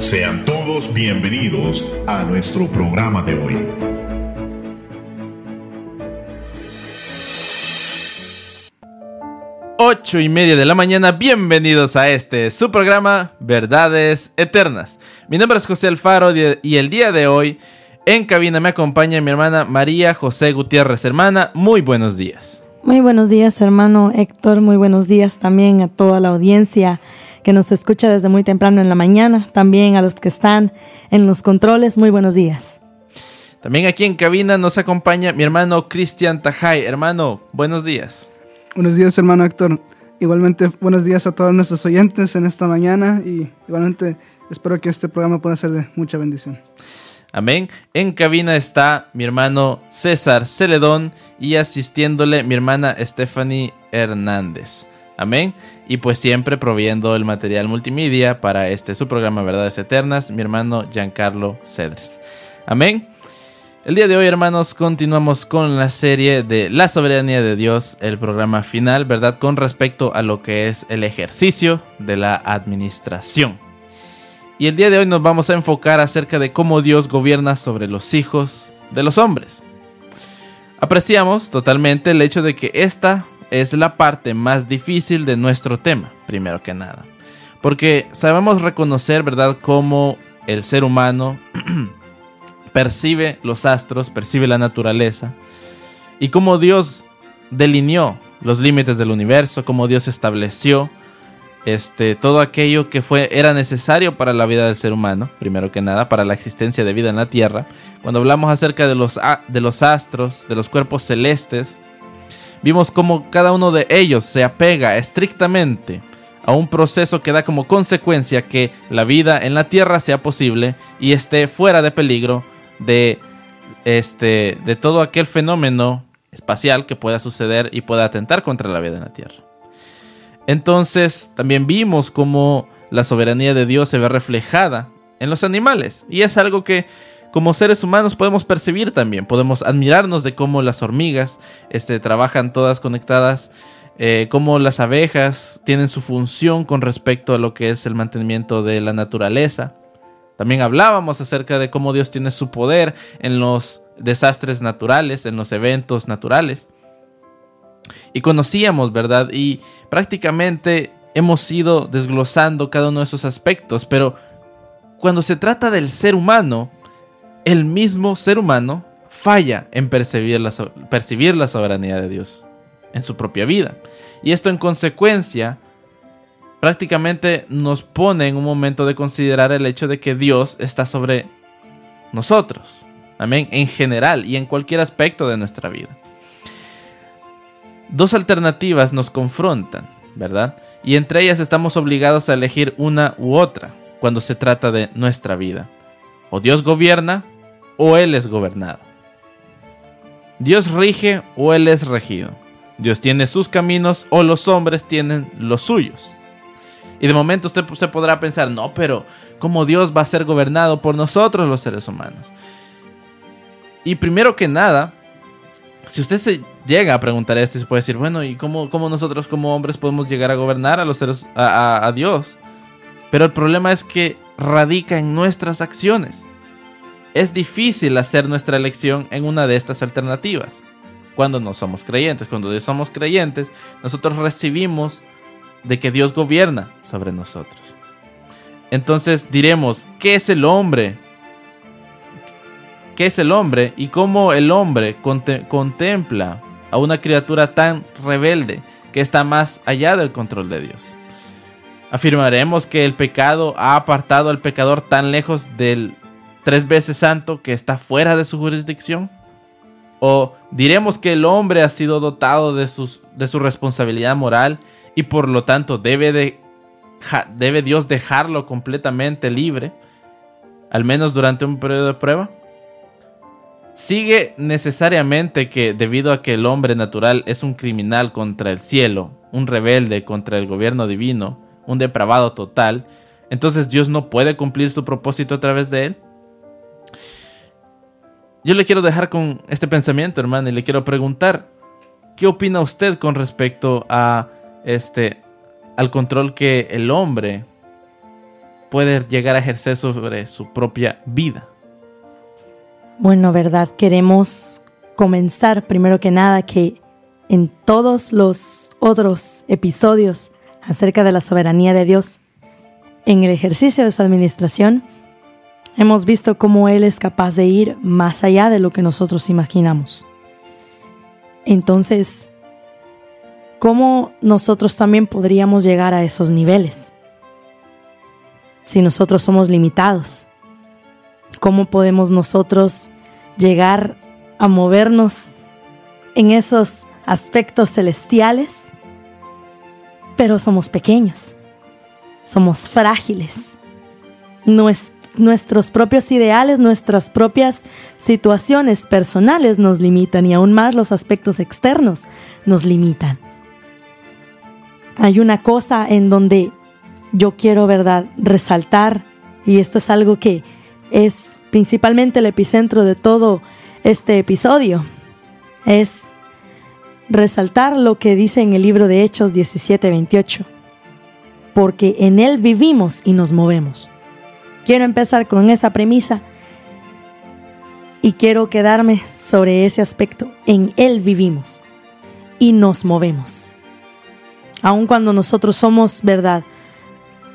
Sean todos bienvenidos a nuestro programa de hoy. Ocho y media de la mañana, bienvenidos a este su programa Verdades Eternas. Mi nombre es José Alfaro y el día de hoy en cabina me acompaña mi hermana María José Gutiérrez. Hermana, muy buenos días. Muy buenos días, hermano Héctor. Muy buenos días también a toda la audiencia que nos escucha desde muy temprano en la mañana. También a los que están en los controles. Muy buenos días. También aquí en cabina nos acompaña mi hermano Cristian Tajay. Hermano, buenos días. Buenos días, hermano Héctor. Igualmente, buenos días a todos nuestros oyentes en esta mañana y igualmente espero que este programa pueda ser de mucha bendición. Amén. En cabina está mi hermano César Celedón y asistiéndole mi hermana Stephanie Hernández. Amén. Y pues siempre proviendo el material multimedia para este su programa Verdades Eternas, mi hermano Giancarlo Cedres. Amén. El día de hoy, hermanos, continuamos con la serie de La soberanía de Dios, el programa final, ¿verdad? Con respecto a lo que es el ejercicio de la administración. Y el día de hoy nos vamos a enfocar acerca de cómo Dios gobierna sobre los hijos de los hombres. Apreciamos totalmente el hecho de que esta es la parte más difícil de nuestro tema, primero que nada. Porque sabemos reconocer, ¿verdad?, cómo el ser humano percibe los astros, percibe la naturaleza, y cómo Dios delineó los límites del universo, cómo Dios estableció este, todo aquello que fue, era necesario para la vida del ser humano, primero que nada, para la existencia de vida en la Tierra. Cuando hablamos acerca de los, de los astros, de los cuerpos celestes, vimos cómo cada uno de ellos se apega estrictamente a un proceso que da como consecuencia que la vida en la Tierra sea posible y esté fuera de peligro de, este, de todo aquel fenómeno espacial que pueda suceder y pueda atentar contra la vida en la Tierra. Entonces también vimos cómo la soberanía de Dios se ve reflejada en los animales y es algo que como seres humanos podemos percibir también, podemos admirarnos de cómo las hormigas este, trabajan todas conectadas, eh, cómo las abejas tienen su función con respecto a lo que es el mantenimiento de la naturaleza. También hablábamos acerca de cómo Dios tiene su poder en los desastres naturales, en los eventos naturales. Y conocíamos, ¿verdad? Y prácticamente hemos ido desglosando cada uno de esos aspectos, pero cuando se trata del ser humano, el mismo ser humano falla en percibir la, soberanía de Dios en su propia vida. Y esto en consecuencia prácticamente nos pone en un momento de considerar el hecho de que Dios está sobre nosotros. Amén. En general y en cualquier aspecto de nuestra vida. Dos alternativas nos confrontan, ¿verdad? Y entre ellas estamos obligados a elegir una u otra cuando se trata de nuestra vida. O Dios gobierna o Él es gobernado. Dios rige o Él es regido. Dios tiene sus caminos o los hombres tienen los suyos. Y de momento usted se podrá pensar, no, pero ¿cómo Dios va a ser gobernado por nosotros los seres humanos? Y primero que nada, si usted se llega a preguntar esto, se puede decir, bueno, ¿y cómo, cómo nosotros como hombres podemos llegar a gobernar a los seres, a, a Dios? Pero el problema es que radica en nuestras acciones. Es difícil hacer nuestra elección en una de estas alternativas. Cuando no somos creyentes, cuando somos creyentes, nosotros recibimos de que Dios gobierna sobre nosotros. Entonces diremos, ¿qué es el hombre? ¿Qué es el hombre y cómo el hombre contempla a una criatura tan rebelde que está más allá del control de Dios? Afirmaremos que el pecado ha apartado al pecador tan lejos del tres veces santo que está fuera de su jurisdicción? ¿O diremos que el hombre ha sido dotado de, sus, de su responsabilidad moral y por lo tanto debe, de, debe Dios dejarlo completamente libre, al menos durante un periodo de prueba? Sigue necesariamente que debido a que el hombre natural es un criminal contra el cielo, un rebelde contra el gobierno divino, un depravado total, entonces Dios no puede cumplir su propósito a través de él? Yo le quiero dejar con este pensamiento, hermano, y le quiero preguntar, ¿qué opina usted con respecto a este al control que el hombre puede llegar a ejercer sobre su propia vida. Bueno, verdad, queremos comenzar primero que nada que en todos los otros episodios acerca de la soberanía de Dios, en el ejercicio de su administración, hemos visto cómo Él es capaz de ir más allá de lo que nosotros imaginamos. Entonces, ¿cómo nosotros también podríamos llegar a esos niveles? Si nosotros somos limitados, ¿cómo podemos nosotros llegar a movernos en esos aspectos celestiales? Pero somos pequeños, somos frágiles. Nuestros propios ideales, nuestras propias situaciones personales nos limitan y aún más los aspectos externos nos limitan. Hay una cosa en donde yo quiero, ¿verdad?, resaltar, y esto es algo que es principalmente el epicentro de todo este episodio, es resaltar lo que dice en el libro de Hechos 17:28, porque en Él vivimos y nos movemos. Quiero empezar con esa premisa y quiero quedarme sobre ese aspecto. En Él vivimos y nos movemos aun cuando nosotros somos, ¿verdad?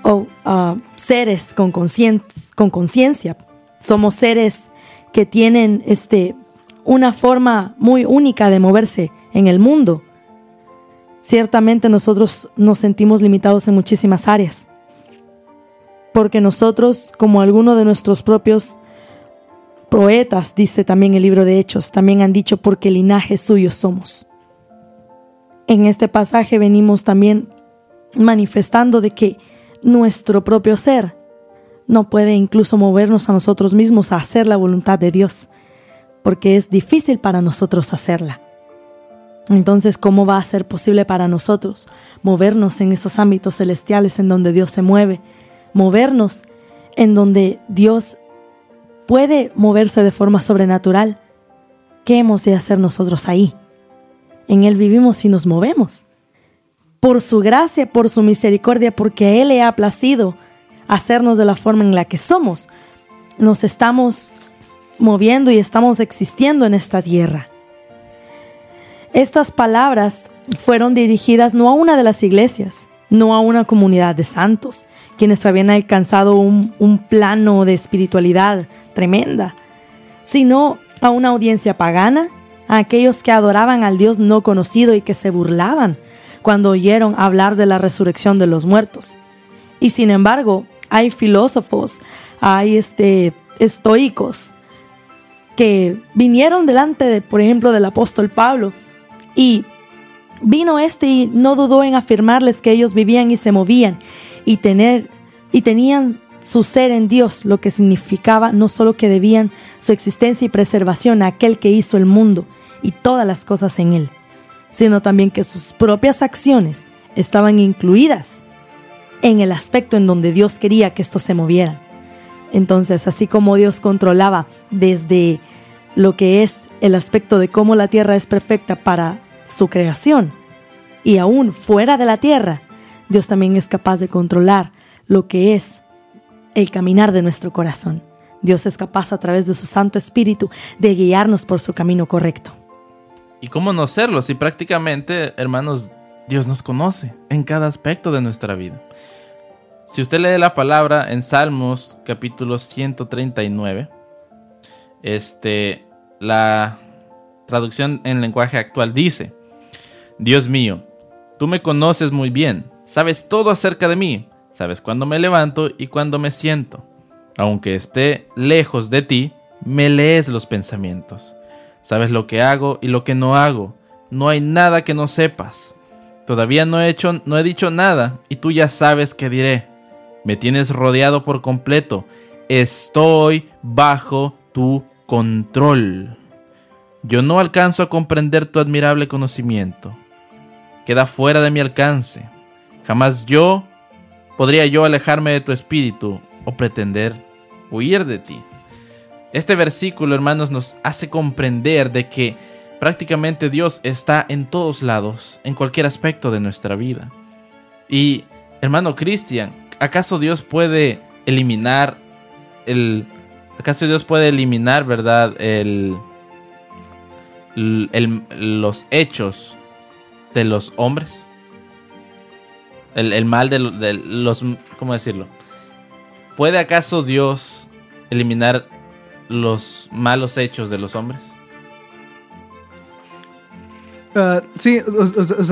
O uh, seres con conciencia, somos seres que tienen este, una forma muy única de moverse en el mundo. Ciertamente nosotros nos sentimos limitados en muchísimas áreas, porque nosotros, como alguno de nuestros propios poetas, dice también el libro de Hechos, también han dicho porque linaje suyo somos. En este pasaje venimos también manifestando de que nuestro propio ser no puede incluso movernos a nosotros mismos a hacer la voluntad de Dios, porque es difícil para nosotros hacerla. Entonces, ¿cómo va a ser posible para nosotros movernos en esos ámbitos celestiales en donde Dios se mueve? Movernos en donde Dios puede moverse de forma sobrenatural. ¿Qué hemos de hacer nosotros ahí? En Él vivimos y nos movemos. Por su gracia, por su misericordia, porque Él le ha placido hacernos de la forma en la que somos, nos estamos moviendo y estamos existiendo en esta tierra. Estas palabras fueron dirigidas no a una de las iglesias, no a una comunidad de santos, quienes habían alcanzado un, un, plano de espiritualidad tremenda, sino a una audiencia pagana a aquellos que adoraban al Dios no conocido y que se burlaban cuando oyeron hablar de la resurrección de los muertos. Y sin embargo, hay filósofos, hay este, estoicos que vinieron delante, de, por ejemplo, del apóstol Pablo y vino este y no dudó en afirmarles que ellos vivían y se movían y tener y tenían su ser en Dios, lo que significaba no solo que debían su existencia y preservación a aquel que hizo el mundo y todas las cosas en él, sino también que sus propias acciones estaban incluidas en el aspecto en donde Dios quería que estos se movieran. Entonces, así como Dios controlaba desde lo que es el aspecto de cómo la tierra es perfecta para su creación, y aún fuera de la tierra, Dios también es capaz de controlar lo que es el caminar de nuestro corazón. Dios es capaz a través de su Santo Espíritu de guiarnos por su camino correcto. ¿Y cómo no serlo? Si prácticamente, hermanos, Dios nos conoce en cada aspecto de nuestra vida. Si usted lee la palabra en Salmos capítulo 139, este, la traducción en lenguaje actual dice, Dios mío, tú me conoces muy bien, sabes todo acerca de mí, Sabes cuándo me levanto y cuándo me siento. Aunque esté lejos de ti, me lees los pensamientos. Sabes lo que hago y lo que no hago. No hay nada que no sepas. Todavía no he hecho, no he dicho nada y tú ya sabes qué diré. Me tienes rodeado por completo. Estoy bajo tu control. Yo no alcanzo a comprender tu admirable conocimiento. Queda fuera de mi alcance. Jamás yo podría yo alejarme de tu espíritu o pretender huir de ti. Este versículo, hermanos, nos hace comprender de que prácticamente Dios está en todos lados, en cualquier aspecto de nuestra vida. Y, hermano Cristian, ¿acaso Dios puede eliminar el... ¿Acaso Dios puede eliminar, verdad, el, el- los hechos de los hombres? El, el mal de, lo- de los... ¿Cómo decirlo? ¿Puede acaso Dios eliminar los malos hechos de los hombres? Ah, sí, o-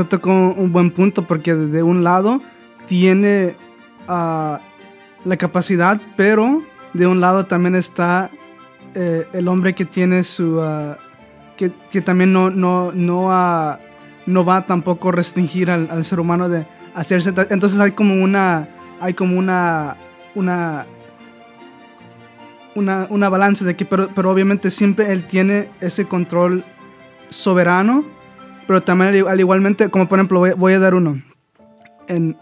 o- tocó un buen punto porque de un lado tiene ah, la capacidad, pero de un lado también está eh, el hombre que tiene su... ah, que, que también no, no, no, no va tampoco a restringir al, al ser humano de hacerse... Entonces hay como una... Hay como una... Una... Una, una balance de que, pero, pero obviamente siempre él tiene ese control soberano pero también al, al igualmente, como por ejemplo, voy, voy a dar uno. En,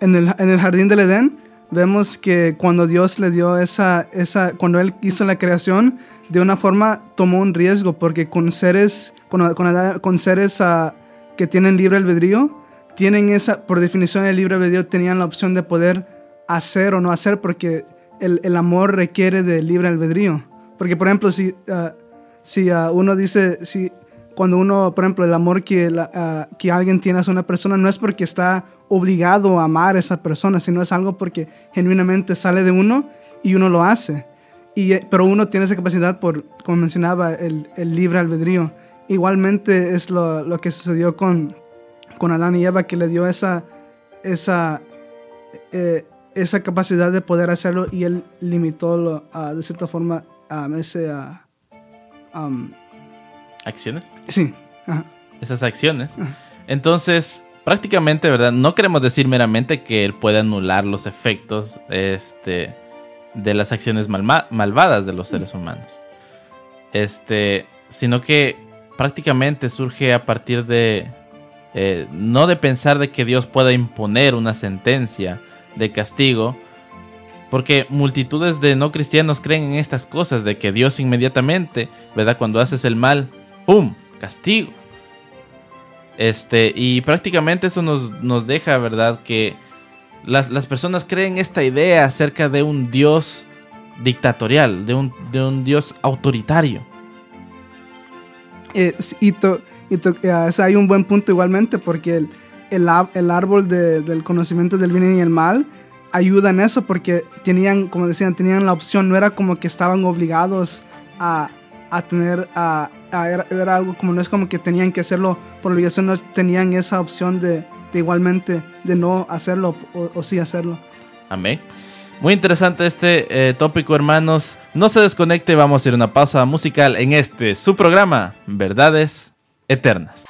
en, el, en el jardín del Edén, vemos que cuando Dios le dio esa, esa, cuando Él hizo la creación, de una forma tomó un riesgo, porque con seres, con, con- con seres ah, que tienen libre albedrío, tienen esa, por definición el libre albedrío, tenían la opción de poder hacer o no hacer, porque el, el amor requiere de libre albedrío. Porque, por ejemplo, si, ah, si ah, uno dice, si cuando uno, por ejemplo, el amor que, ah, que alguien tiene hacia una persona no es porque está obligado a amar a esa persona, sino es algo porque genuinamente sale de uno y uno lo hace. Y, eh, pero uno tiene esa capacidad por, como mencionaba, el, el libre albedrío. Igualmente es lo, lo que sucedió con, con Adán y Eva, que le dio esa, esa, eh, esa capacidad de poder hacerlo y él limitó lo, de cierta forma a ese... um, ¿Acciones? sí, ajá. esas acciones. Entonces, prácticamente, ¿verdad? No queremos decir meramente que él puede anular los efectos este, de las acciones malma- malvadas de los seres humanos. Este, sino que prácticamente surge a partir de, eh, no de pensar de que Dios pueda imponer una sentencia de castigo, porque multitudes de no cristianos creen en estas cosas, de que Dios inmediatamente, ¿verdad? Cuando haces el mal, ¡pum! Castigo. Este, y prácticamente eso nos, nos deja, ¿verdad? Que las, las personas creen esta idea acerca de un Dios dictatorial, de un, de un Dios autoritario. Y y to- eh, o sea, hay un buen punto igualmente porque el, el, árbol de- del conocimiento del bien y el mal ayuda en eso porque tenían, como decían, tenían la opción, no era como que estaban obligados a, a tener, a, era, algo como, no es como que tenían que hacerlo por obligación, no tenían esa opción de, igualmente de no hacerlo o, o sí hacerlo. Amén. Muy interesante este eh, tópico, hermanos. No se desconecte, vamos a ir a una pausa musical en este su programa, Verdades Eternas.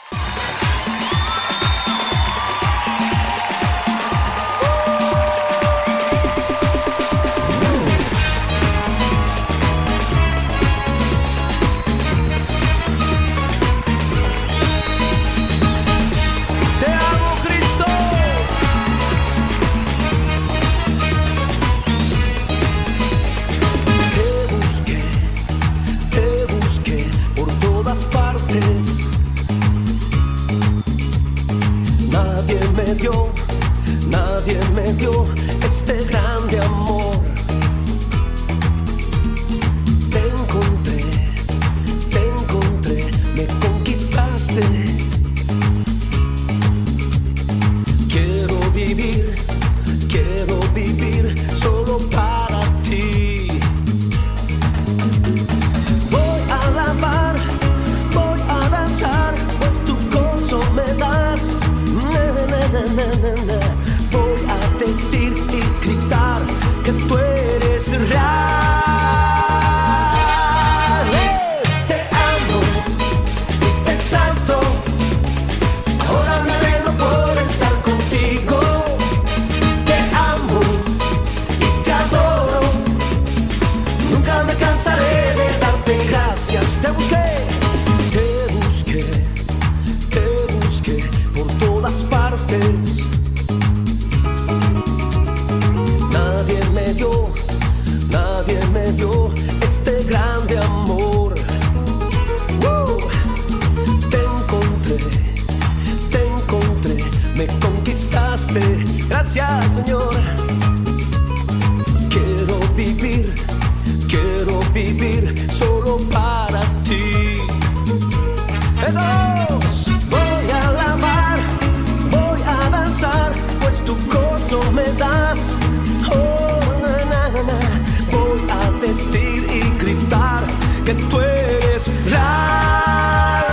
real.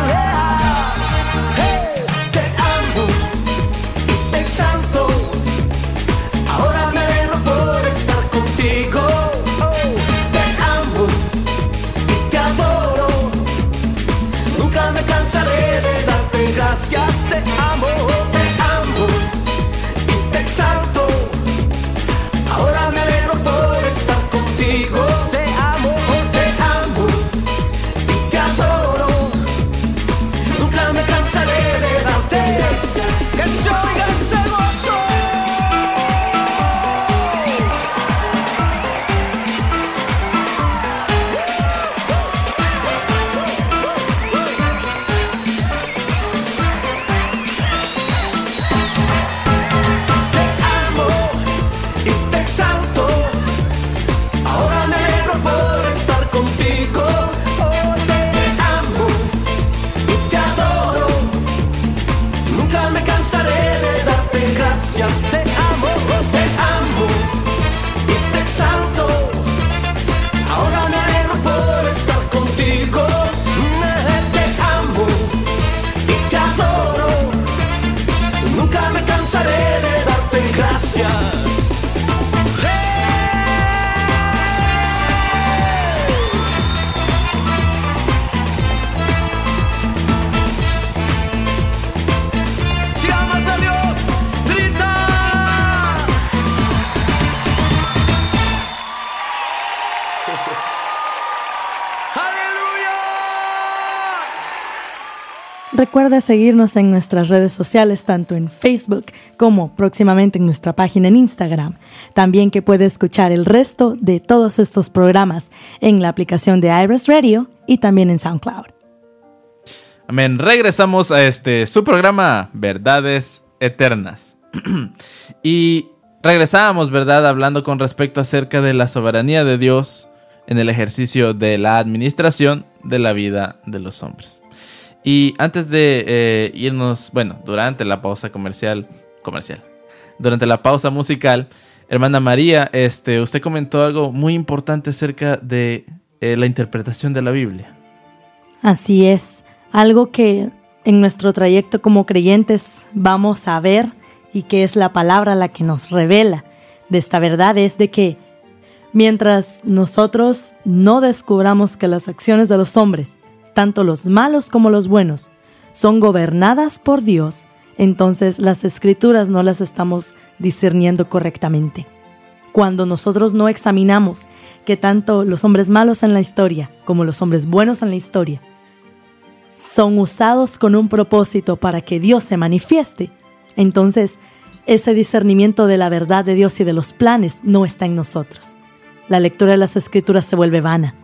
Te amo y te exalto. Ahora me alegro por estar contigo. Te amo y te adoro. Nunca me cansaré de darte gracias. Te amo. Recuerda seguirnos en nuestras redes sociales, tanto en Facebook como próximamente en nuestra página en Instagram. También que puede escuchar el resto de todos estos programas en la aplicación de Iris Radio y también en SoundCloud. Amén. Regresamos a este su programa Verdades Eternas. y regresábamos, ¿verdad? Hablando con respecto acerca de la soberanía de Dios en el ejercicio de la administración de la vida de los hombres. Y antes de eh, irnos, bueno, durante la pausa comercial, comercial, durante la pausa musical, hermana María, este, usted comentó algo muy importante acerca de eh, la interpretación de la Biblia. Así es, algo que en nuestro trayecto como creyentes vamos a ver y que es la palabra la que nos revela de esta verdad es de que mientras nosotros no descubramos que las acciones de los hombres, tanto los malos como los buenos, son gobernadas por Dios, entonces las escrituras no las estamos discerniendo correctamente. Cuando nosotros no examinamos que tanto los hombres malos en la historia como los hombres buenos en la historia son usados con un propósito para que Dios se manifieste, entonces ese discernimiento de la verdad de Dios y de los planes no está en nosotros. La lectura de las escrituras se vuelve vana,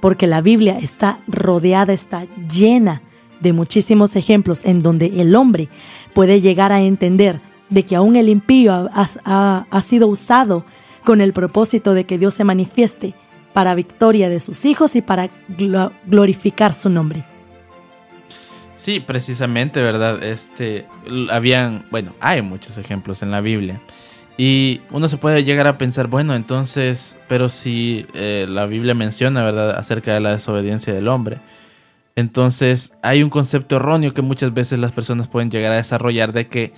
porque la Biblia está rodeada, está llena de muchísimos ejemplos en donde el hombre puede llegar a entender de que aún el impío ha, sido usado con el propósito de que Dios se manifieste para victoria de sus hijos y para glo- glorificar su nombre. Sí, precisamente, ¿verdad? Este, habían, bueno, hay muchos ejemplos en la Biblia. Y uno se puede llegar a pensar, bueno, entonces, pero si eh, la Biblia menciona, ¿verdad?, acerca de la desobediencia del hombre. Entonces, hay un concepto erróneo que muchas veces las personas pueden llegar a desarrollar de que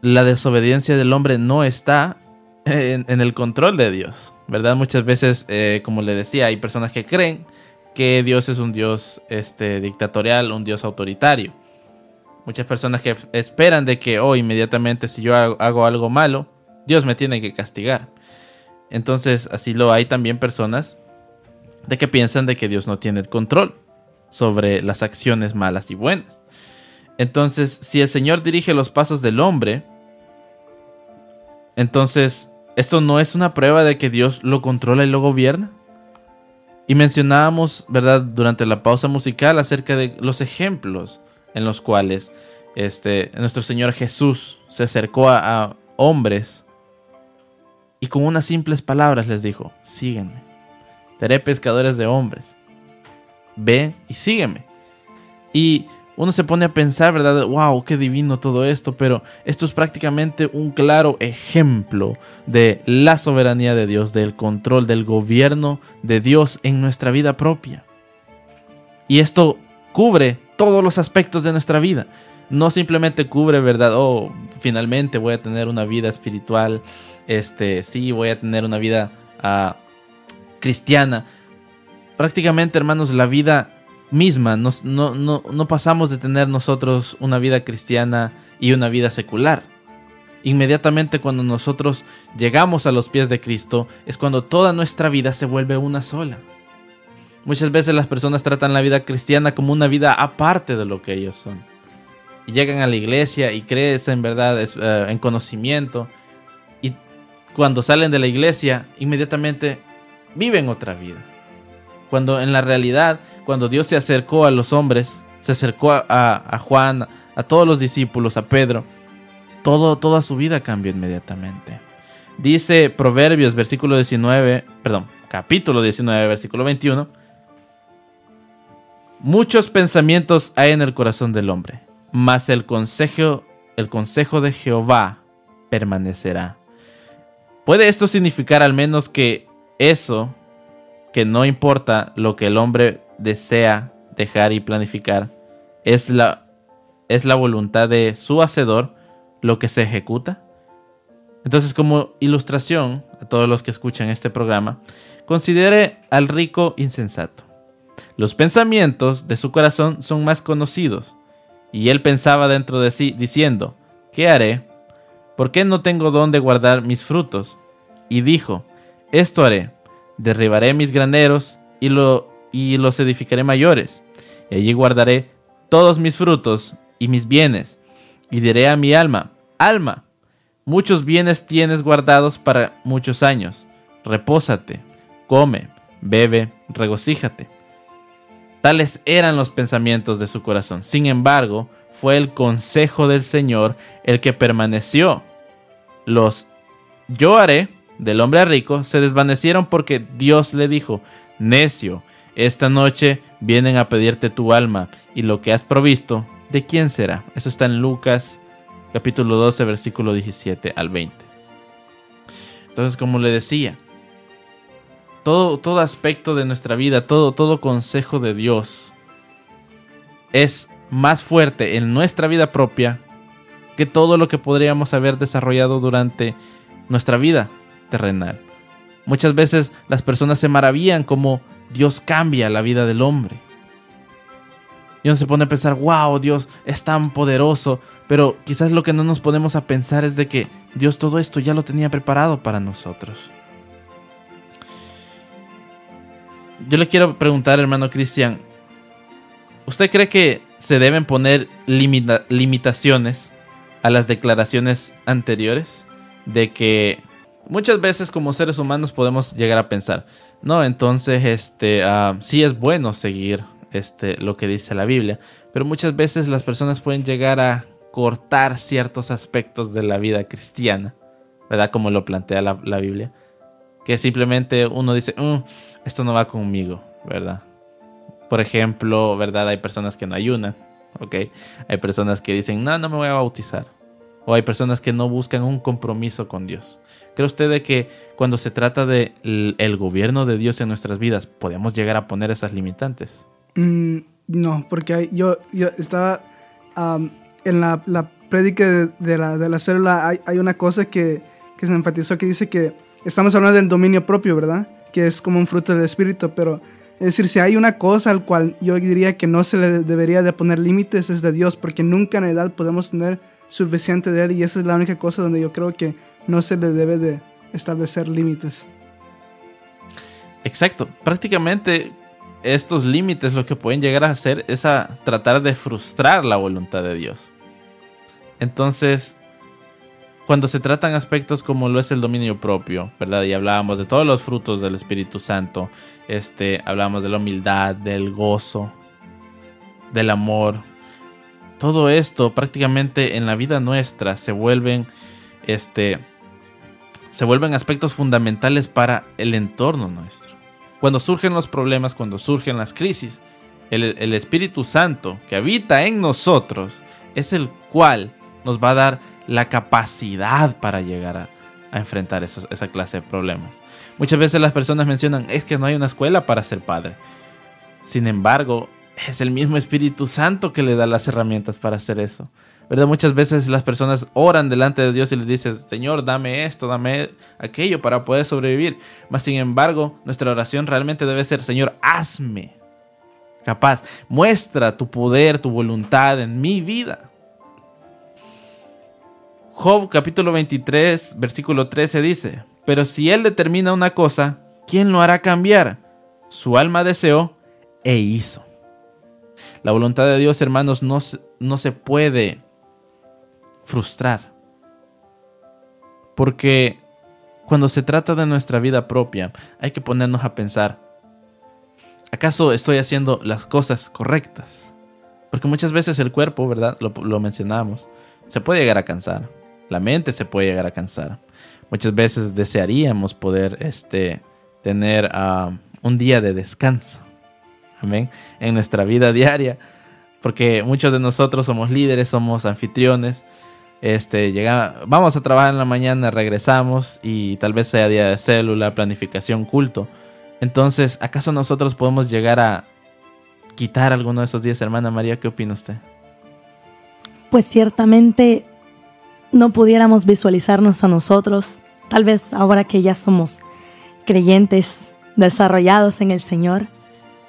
la desobediencia del hombre no está en, el control de Dios, ¿verdad? Muchas veces, eh, como le decía, hay personas que creen que Dios es un Dios este, dictatorial, un Dios autoritario. Muchas personas que esperan de que, oh, inmediatamente si yo hago, algo malo, Dios me tiene que castigar. Entonces, así lo hay también personas de que piensan de que Dios no tiene el control sobre las acciones malas y buenas. Entonces, si el Señor dirige los pasos del hombre, entonces, ¿esto no es una prueba de que Dios lo controla y lo gobierna? Y mencionábamos, ¿verdad?, durante la pausa musical acerca de los ejemplos en los cuales este, nuestro Señor Jesús se acercó a, hombres y con unas simples palabras les dijo, sígueme, seré pescadores de hombres, ve y sígueme. Y uno se pone a pensar, ¿verdad? ¡Wow! ¡Qué divino todo esto! Pero esto es prácticamente un claro ejemplo de la soberanía de Dios, del control, del gobierno de Dios en nuestra vida propia. Y esto cubre todos los aspectos de nuestra vida. no simplemente cubre, ¿verdad? Oh, finalmente voy a tener una vida espiritual, este, sí, voy a tener una vida ah, cristiana. Prácticamente, hermanos, la vida misma, no, no, no pasamos de tener nosotros una vida cristiana y una vida secular. Inmediatamente cuando nosotros llegamos a los pies de Cristo es cuando toda nuestra vida se vuelve una sola. Muchas veces las personas tratan la vida cristiana como una vida aparte de lo que ellos son. Llegan a la iglesia y crecen, ¿verdad?, eh, en conocimiento. Y cuando salen de la iglesia, inmediatamente viven otra vida. Cuando en la realidad, cuando Dios se acercó a los hombres, se acercó a, a Juan, a todos los discípulos, a Pedro, todo, toda su vida cambió inmediatamente. Dice Proverbios, versículo 19, perdón, capítulo 19, versículo 21. Muchos pensamientos hay en el corazón del hombre, mas el consejo, el consejo de Jehová permanecerá. ¿Puede esto significar al menos que eso, que no importa lo que el hombre desea dejar y planificar, es la, es la voluntad de su hacedor? lo que se ejecuta. Entonces, como ilustración a todos los que escuchan este programa, considere al rico insensato. Los pensamientos de su corazón son más conocidos, y él pensaba dentro de sí, diciendo, ¿qué haré? ¿Por qué no tengo dónde guardar mis frutos? Y dijo, esto haré, derribaré mis graneros y, lo, y los edificaré mayores, y allí guardaré todos mis frutos y mis bienes, y diré a mi alma, Alma, muchos bienes tienes guardados para muchos años. Repósate, come, bebe, regocíjate. Tales eran los pensamientos de su corazón. Sin embargo, fue el consejo del Señor el que permaneció. Los yo haré del hombre rico se desvanecieron porque Dios le dijo, necio, esta noche vienen a pedirte tu alma y lo que has provisto, ¿de quién será? Eso está en Lucas capítulo 12, versículo 17 al 20. Entonces, como le decía, todo, todo aspecto de nuestra vida, todo, todo consejo de Dios es más fuerte en nuestra vida propia que todo lo que podríamos haber desarrollado durante nuestra vida terrenal. Muchas veces las personas se maravillan como Dios cambia la vida del hombre. Y uno se pone a pensar, wow, Dios es tan poderoso. Pero quizás lo que no nos ponemos a pensar es de que Dios todo esto ya lo tenía preparado para nosotros. Yo le quiero preguntar, hermano Cristian, ¿usted cree que se deben poner limitaciones a las declaraciones anteriores? De que muchas veces como seres humanos podemos llegar a pensar, no, entonces este, uh, sí es bueno seguir este, lo que dice la Biblia, pero muchas veces las personas pueden llegar a cortar ciertos aspectos de la vida cristiana, ¿verdad? Como lo plantea la, Biblia. Que simplemente uno dice, mm, esto no va conmigo, ¿verdad? Por ejemplo, ¿verdad? Hay personas que no ayunan, ¿ok? Hay personas que dicen, no, no me voy a bautizar. O hay personas que no buscan un compromiso con Dios. ¿Cree usted de que cuando se trata del de el gobierno de Dios en nuestras vidas, podemos llegar a poner esas limitantes? Mm, no, porque yo, yo estaba en la, la prédica de, la, de la célula hay, hay una cosa que, que, se enfatizó que dice que estamos hablando del dominio propio, ¿verdad? Que es como un fruto del espíritu, pero es decir, si hay una cosa al cual yo diría que no se le debería de poner límites es de Dios, porque nunca en la edad podemos tener suficiente de Él y esa es la única cosa donde yo creo que no se le debe de establecer límites. Exacto, prácticamente estos límites lo que pueden llegar a hacer es a tratar de frustrar la voluntad de Dios. Entonces, cuando se tratan aspectos como lo es el dominio propio, ¿verdad? Y hablábamos de todos los frutos del Espíritu Santo, este, hablábamos de la humildad, del gozo, del amor. Todo esto prácticamente en la vida nuestra se vuelven este se vuelven aspectos fundamentales para el entorno nuestro. Cuando surgen los problemas, cuando surgen las crisis, el, el Espíritu Santo que habita en nosotros es el cual nos va a dar la capacidad para llegar a, enfrentar esa clase de problemas. Muchas veces las personas mencionan, es que no hay una escuela para ser padre. Sin embargo, es el mismo Espíritu Santo que le da las herramientas para hacer eso. ¿Verdad? Muchas veces las personas oran delante de Dios y les dicen, Señor, dame esto, dame aquello para poder sobrevivir. Mas sin embargo, nuestra oración realmente debe ser, Señor, hazme capaz, muestra tu poder, tu voluntad en mi vida. Job capítulo 23, versículo 13 dice, pero si Él determina una cosa, ¿quién lo hará cambiar? Su alma deseó e hizo. La voluntad de Dios, hermanos, no, no se puede frustrar. Porque cuando se trata de nuestra vida propia, hay que ponernos a pensar, ¿acaso estoy haciendo las cosas correctas? Porque muchas veces el cuerpo, ¿verdad? Lo, lo mencionamos, se puede llegar a cansar. La mente se puede llegar a cansar. Muchas veces desearíamos poder este, tener ah, un día de descanso. Amén. En nuestra vida diaria. Porque muchos de nosotros somos líderes, somos anfitriones. Este, vamos a trabajar en la mañana, regresamos y tal vez sea día de célula, planificación, culto. Entonces, ¿acaso nosotros podemos llegar a quitar alguno de esos días, hermana María? ¿Qué opina usted? Pues ciertamente no pudiéramos visualizarnos a nosotros, tal vez ahora que ya somos creyentes, desarrollados en el Señor,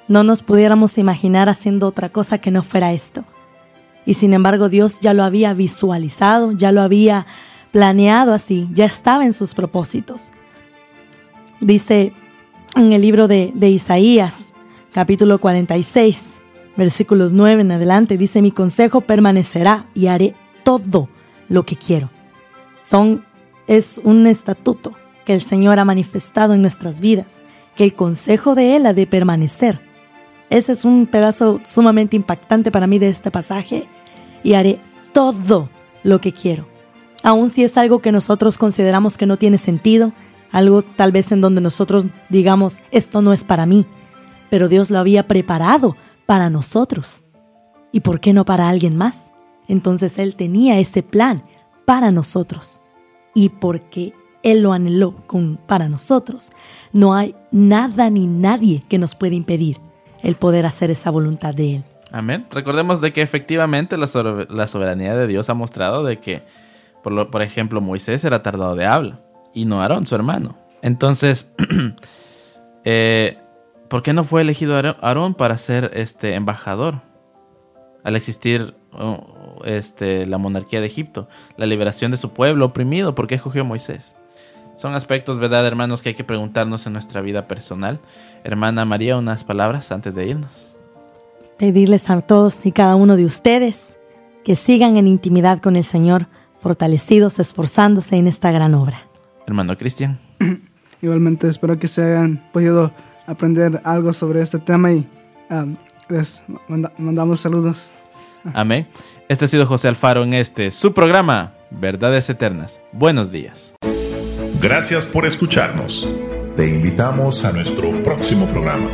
no nos pudiéramos imaginar haciendo otra cosa que no fuera esto. Y sin embargo Dios ya lo había visualizado, ya lo había planeado así, ya estaba en sus propósitos. Dice en el libro de, Isaías, capítulo 46, versículos 9 en adelante, dice, mi consejo permanecerá y haré todo lo que quiero. Son, es un estatuto que el Señor ha manifestado en nuestras vidas, que el consejo de Él ha de permanecer. Ese es un pedazo sumamente impactante para mí de este pasaje y haré todo lo que quiero. Aun si es algo que nosotros consideramos que no tiene sentido, algo tal vez en donde nosotros digamos, esto no es para mí, pero Dios lo había preparado para nosotros. ¿Y por qué no para alguien más? Entonces Él tenía ese plan para nosotros. Y porque Él lo anheló para nosotros, no hay nada ni nadie que nos pueda impedir el poder hacer esa voluntad de Él. Amén. Recordemos de que efectivamente la, soberanía de Dios ha mostrado de que, por, por ejemplo, Moisés era tardado de habla y no Aarón, su hermano. Entonces, eh, ¿por qué no fue elegido Aarón para ser este embajador? Al existir este, la monarquía de Egipto, la liberación de su pueblo oprimido, ¿por qué escogió Moisés? Son aspectos, ¿verdad, hermanos, que hay que preguntarnos en nuestra vida personal. Hermana María, unas palabras antes de irnos. Pedirles a todos y cada uno de ustedes que sigan en intimidad con el Señor, fortalecidos, esforzándose en esta gran obra. Hermano Cristian. Igualmente espero que se hayan podido aprender algo sobre este tema y um, les mandamos saludos. Amén. Este ha sido José Alfaro en este, su programa, Verdades Eternas. Buenos días. Gracias por escucharnos. Te invitamos a nuestro próximo programa.